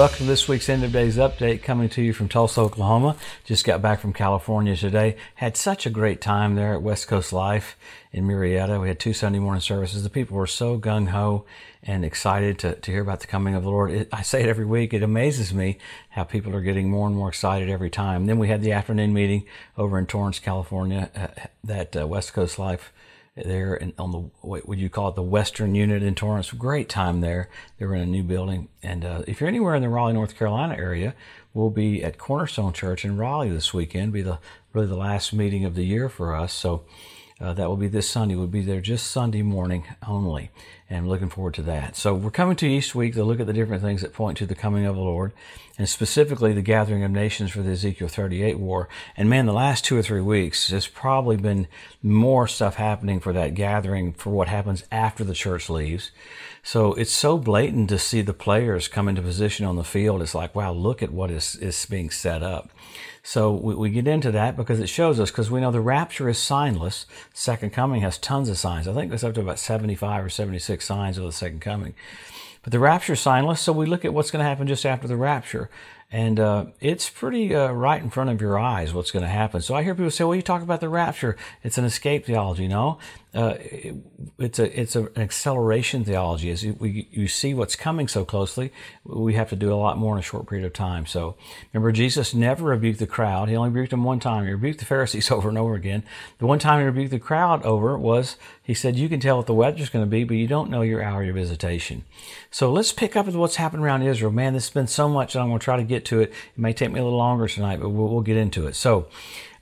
welcome to this week's End of Days Update coming to you from Tulsa, Oklahoma. Just got back from California today. Had such a great time there at West Coast Life in Murrieta. We had two Sunday morning services. The people were so gung ho and excited to, to hear about the coming of the Lord. It, I say it every week. It amazes me how people are getting more and more excited every time. Then we had the afternoon meeting over in Torrance, California, uh, that uh, West Coast Life there in, on the what would you call it the Western Unit in Torrance. Great time there. They were in a new building, and uh, if you're anywhere in the Raleigh, North Carolina area, we'll be at Cornerstone Church in Raleigh this weekend. Be the really the last meeting of the year for us. So uh, that will be this Sunday. We'll be there just Sunday morning only, and I'm looking forward to that. So we're coming to each week to look at the different things that point to the coming of the Lord, and specifically the gathering of nations for the Ezekiel 38 war. And man, the last two or three weeks, there's probably been more stuff happening for that gathering for what happens after the church leaves. So it's so blatant to see the players come into position on the field. It's like, wow, look at what is, is being set up. So we, we get into that because it shows us, because we know the rapture is signless. Second coming has tons of signs. I think it's up to about 75 or 76 signs of the second coming. But the rapture is signless, so we look at what's going to happen just after the rapture. And uh, it's pretty uh, right in front of your eyes what's going to happen. So I hear people say, well, you talk about the rapture. It's an escape theology. No, uh, it, it's a it's a, an acceleration theology. As you, we, you see what's coming so closely, we have to do a lot more in a short period of time. So remember, Jesus never rebuked the crowd. He only rebuked them one time. He rebuked the Pharisees over and over again. The one time he rebuked the crowd over was he said, "You can tell what the weather's going to be, but you don't know your hour of visitation." So let's pick up with what's happened around Israel. Man, there's been so much, and I'm going to try to get to it. It may take me a little longer tonight, but we'll, we'll get into it. So.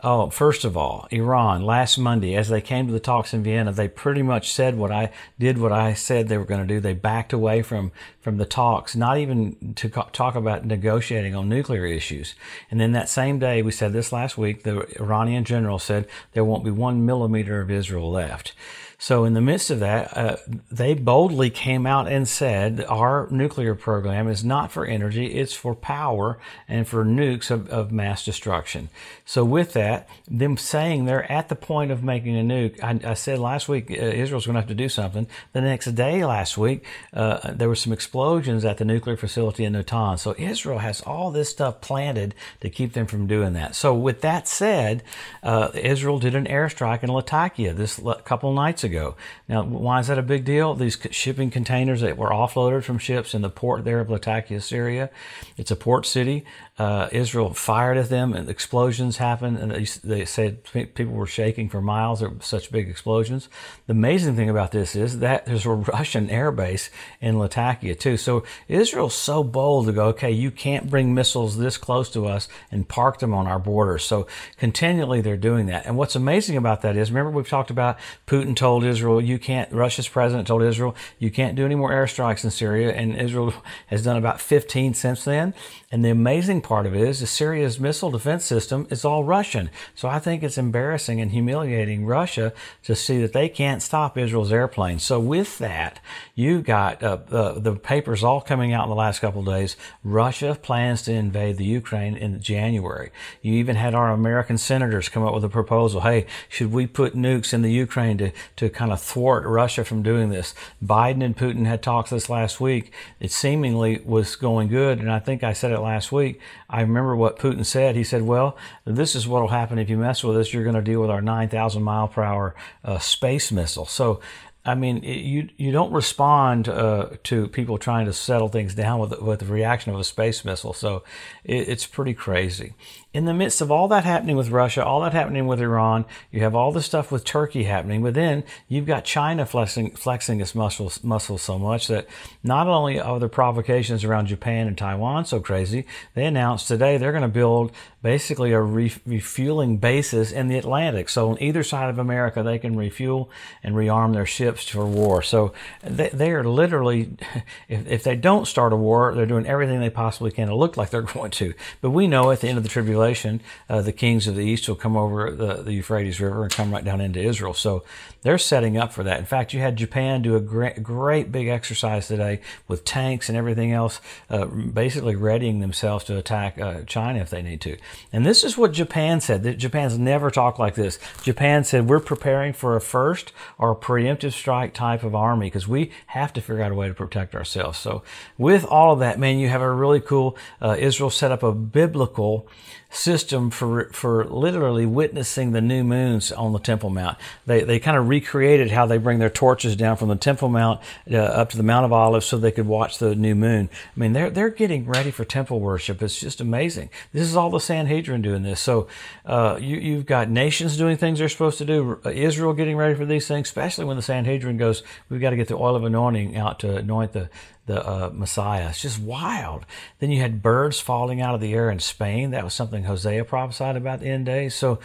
Oh, first of all, Iran last Monday, as they came to the talks in Vienna, they pretty much said what I did, what I said they were going to do. They backed away from from the talks, not even to talk about negotiating on nuclear issues. And then that same day, we said this last week, the Iranian general said there won't be one millimeter of Israel left. So, in the midst of that, uh, they boldly came out and said our nuclear program is not for energy, it's for power and for nukes of, of mass destruction. So, with that, them saying they're at the point of making a nuke, I, I said last week uh, Israel's going to have to do something. The next day, last week, uh, there were some explosions at the nuclear facility in Natanz. So, Israel has all this stuff planted to keep them from doing that. So, with that said, uh, Israel did an airstrike in Latakia this couple nights ago ago. Now, why is that a big deal? These shipping containers that were offloaded from ships in the port there of Latakia, Syria, it's a port city. Uh, Israel fired at them, and explosions happened, and they, they said people were shaking for miles. There such big explosions. The amazing thing about this is that there's a Russian airbase in Latakia too. So Israel's so bold to go, okay, you can't bring missiles this close to us and park them on our borders. So continually they're doing that. And what's amazing about that is, remember we've talked about Putin told Israel, you can't. Russia's president told Israel, you can't do any more airstrikes in Syria, and Israel has done about 15 since then. And the amazing part of it is, Syria's missile defense system is all Russian. So I think it's embarrassing and humiliating Russia to see that they can't stop Israel's airplanes. So with that, you've got uh, the, the papers all coming out in the last couple of days. Russia plans to invade the Ukraine in January. You even had our American senators come up with a proposal. Hey, should we put nukes in the Ukraine to, to kind of thwart Russia from doing this? Biden and Putin had talks this last week. It seemingly was going good. And I think I said it last week. I remember what Putin said. He said, well, this is what will happen if you mess with us. You're going to deal with our 9,000 mile per hour uh, space missile. So I mean, it, you you don't respond uh, to people trying to settle things down with with the reaction of a space missile. So it, it's pretty crazy in the midst of all that happening with Russia, all that happening with Iran, you have all the stuff with Turkey happening, but then you've got China flexing, flexing its muscles, muscles so much that not only are the provocations around Japan and Taiwan so crazy, they announced today they're going to build basically a refueling basis in the Atlantic. So on either side of America, they can refuel and rearm their ships for war. So they, they are literally, if, if they don't start a war, they're doing everything they possibly can to look like they're going to. But we know at the end of the tribulation, uh, the kings of the east will come over the, the Euphrates River and come right down into Israel. So they're setting up for that. In fact, you had Japan do a great, great big exercise today with tanks and everything else, uh, basically readying themselves to attack uh, China if they need to. And this is what Japan said. Japan's never talked like this. Japan said, We're preparing for a first or a preemptive strike type of army because we have to figure out a way to protect ourselves. So, with all of that, man, you have a really cool uh, Israel set up a biblical system for for literally witnessing the new moons on the Temple Mount. They they kind of recreated how they bring their torches down from the Temple Mount uh, up to the Mount of Olives so they could watch the new moon. I mean, they're they're getting ready for temple worship. It's just amazing. This is all the Sanhedrin doing this. So uh, you you've got nations doing things they're supposed to do. Israel getting ready for these things, especially when the Sanhedrin goes, we've got to get the oil of anointing out to anoint the the uh, Messiah. It's just wild. Then you had birds falling out of the air in Spain. That was something Hosea prophesied about the end days. So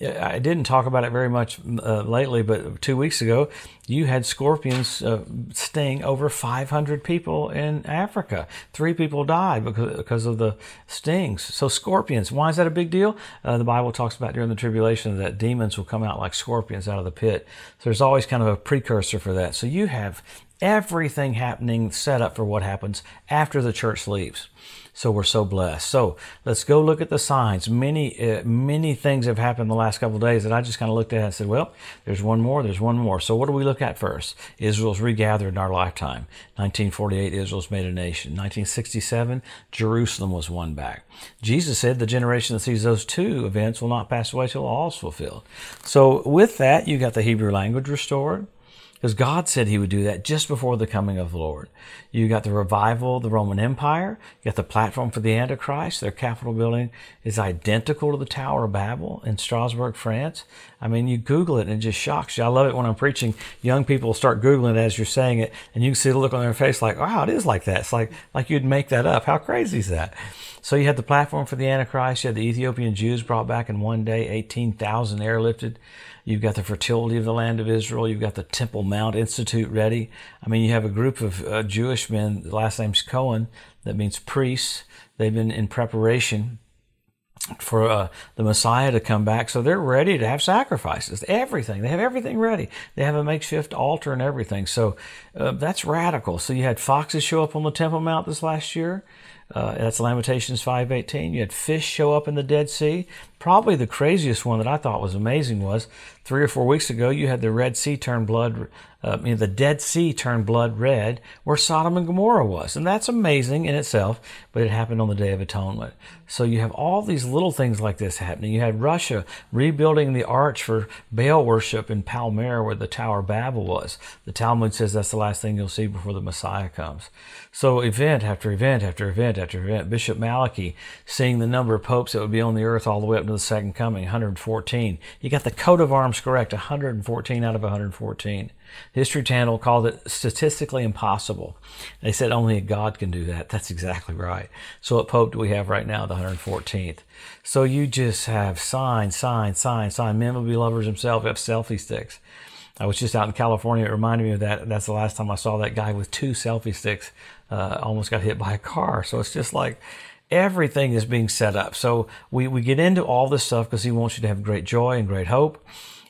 I didn't talk about it very much uh, lately, but two weeks ago, you had scorpions uh, sting over 500 people in Africa. Three people died because, because of the stings. So, scorpions, why is that a big deal? Uh, the Bible talks about during the tribulation that demons will come out like scorpions out of the pit. So, there's always kind of a precursor for that. So, you have everything happening set up for what happens after the church leaves. So we're so blessed. So let's go look at the signs. Many, uh, many things have happened the last couple days that I just kind of looked at and said, well, there's one more, there's one more. So what do we look at first? Israel's regathered in our lifetime. 1948, Israel's made a nation. 1967, Jerusalem was won back. Jesus said the generation that sees those two events will not pass away till all is fulfilled. So with that, you got the Hebrew language restored. Because God said He would do that just before the coming of the Lord. You got the revival of the Roman Empire. You got the platform for the Antichrist. Their Capitol building is identical to the Tower of Babel in Strasbourg, France. I mean, you Google it and it just shocks you. I love it when I'm preaching. Young people start Googling it as you're saying it, and you can see the look on their face like, wow, it is like that. It's like, like you'd make that up. How crazy is that? So you had the platform for the Antichrist. You had the Ethiopian Jews brought back in one day, 18,000 airlifted. You've got the fertility of the land of Israel. You've got the Temple Mount Institute ready. I mean, you have a group of uh, Jewish men, the last name's Cohen, that means priests. They've been in preparation for uh, the Messiah to come back. So they're ready to have sacrifices, everything. They have everything ready. They have a makeshift altar and everything. So uh, that's radical. So you had foxes show up on the Temple Mount this last year. Uh, that's Lamentations 5.18. You had fish show up in the Dead Sea. Probably the craziest one that I thought was amazing was three or four weeks ago, you had the Red Sea turn blood, uh, I mean, the Dead Sea turned blood red where Sodom and Gomorrah was. And that's amazing in itself, but it happened on the Day of Atonement. So you have all these little things like this happening. You had Russia rebuilding the arch for Baal worship in Palmyra where the Tower of Babel was. The Talmud says that's the last thing you'll see before the Messiah comes. So event after event after event after event. Bishop Malachy seeing the number of popes that would be on the earth all the way up to the second coming, 114. You got the coat of arms correct, 114 out of 114. History Channel called it statistically impossible. They said only a God can do that. That's exactly right. So what Pope do we have right now, the 114th? So you just have sign, sign, sign, sign. Men will be lovers themselves. have selfie sticks. I was just out in California. It reminded me of that. That's the last time I saw that guy with two selfie sticks. Uh, almost got hit by a car. So it's just like everything is being set up. So we, we get into all this stuff because he wants you to have great joy and great hope.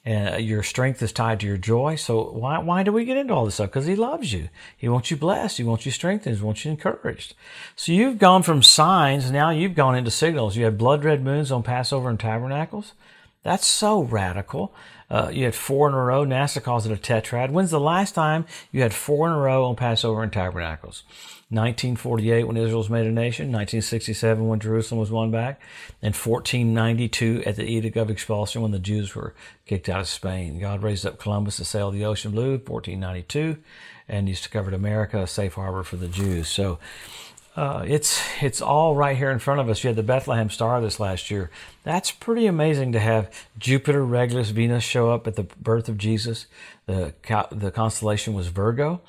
And uh, your strength is tied to your joy. So why, why do we get into all this stuff? Because he loves you. He wants you blessed. He wants you strengthened. He wants you encouraged. So you've gone from signs, now you've gone into signals. You had blood red moons on Passover and Tabernacles. That's so radical. Uh, you had four in a row. NASA calls it a tetrad. When's the last time you had four in a row on Passover and Tabernacles? 1948 when Israel was made a nation, 1967 when Jerusalem was won back, and 1492 at the Edict of Expulsion when the Jews were kicked out of Spain. God raised up Columbus to sail the ocean blue, 1492, and he's discovered America, a safe harbor for the Jews. So uh, it's it's all right here in front of us. You had the Bethlehem Star this last year. That's pretty amazing to have Jupiter, Regulus, Venus show up at the birth of Jesus. The the constellation was Virgo.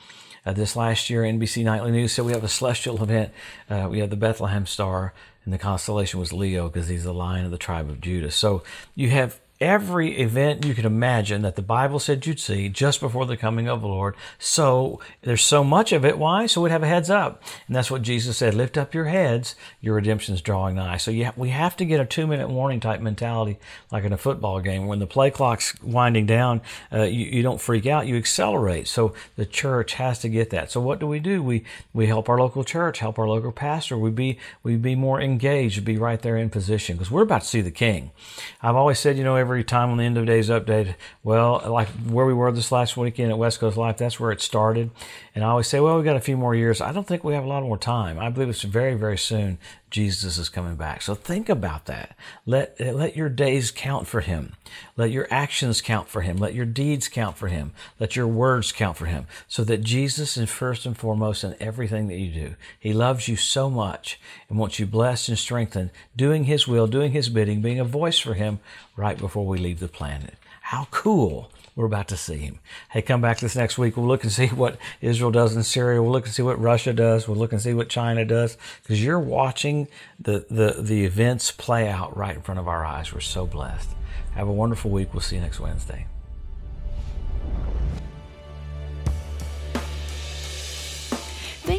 Uh, this last year, NBC Nightly News said we have a celestial event. Uh, we have the Bethlehem star, and the constellation was Leo because he's the lion of the tribe of Judah. So you have every event you could imagine that the Bible said you'd see just before the coming of the Lord. So there's so much of it. Why? So we'd have a heads up. And that's what Jesus said lift up your heads, your redemption's drawing nigh. So yeah, we have to get a two minute warning type mentality like in a football game. When the play clock's winding down, uh, you, you don't freak out, you accelerate. So the church has to get that. So what do we do? We, we help our local church, help our local pastor. We be, we be more engaged, be right there in position because we're about to see the king. I've always said, you know, every time on the end of days update, well, like where we were this last weekend at West Coast Life, that's where it started. And I always say, well, we got a few more years. I don't think we have a lot more time. I believe it's very, very soon Jesus is coming back. So think about that. Let, let your days count for him. Let your actions count for him. Let your deeds count for him. Let your words count for him so that Jesus is first and foremost in everything that you do. He loves you so much and wants you blessed and strengthened, doing his will, doing his bidding, being a voice for him right before we leave the planet. How cool we're about to see him. Hey, come back this next week. We'll look and see what Israel does in Syria. We'll look and see what Russia does. We'll look and see what China does because you're watching the, the, the events play out right in front of our eyes. We're so blessed. Have a wonderful week. We'll see you next Wednesday.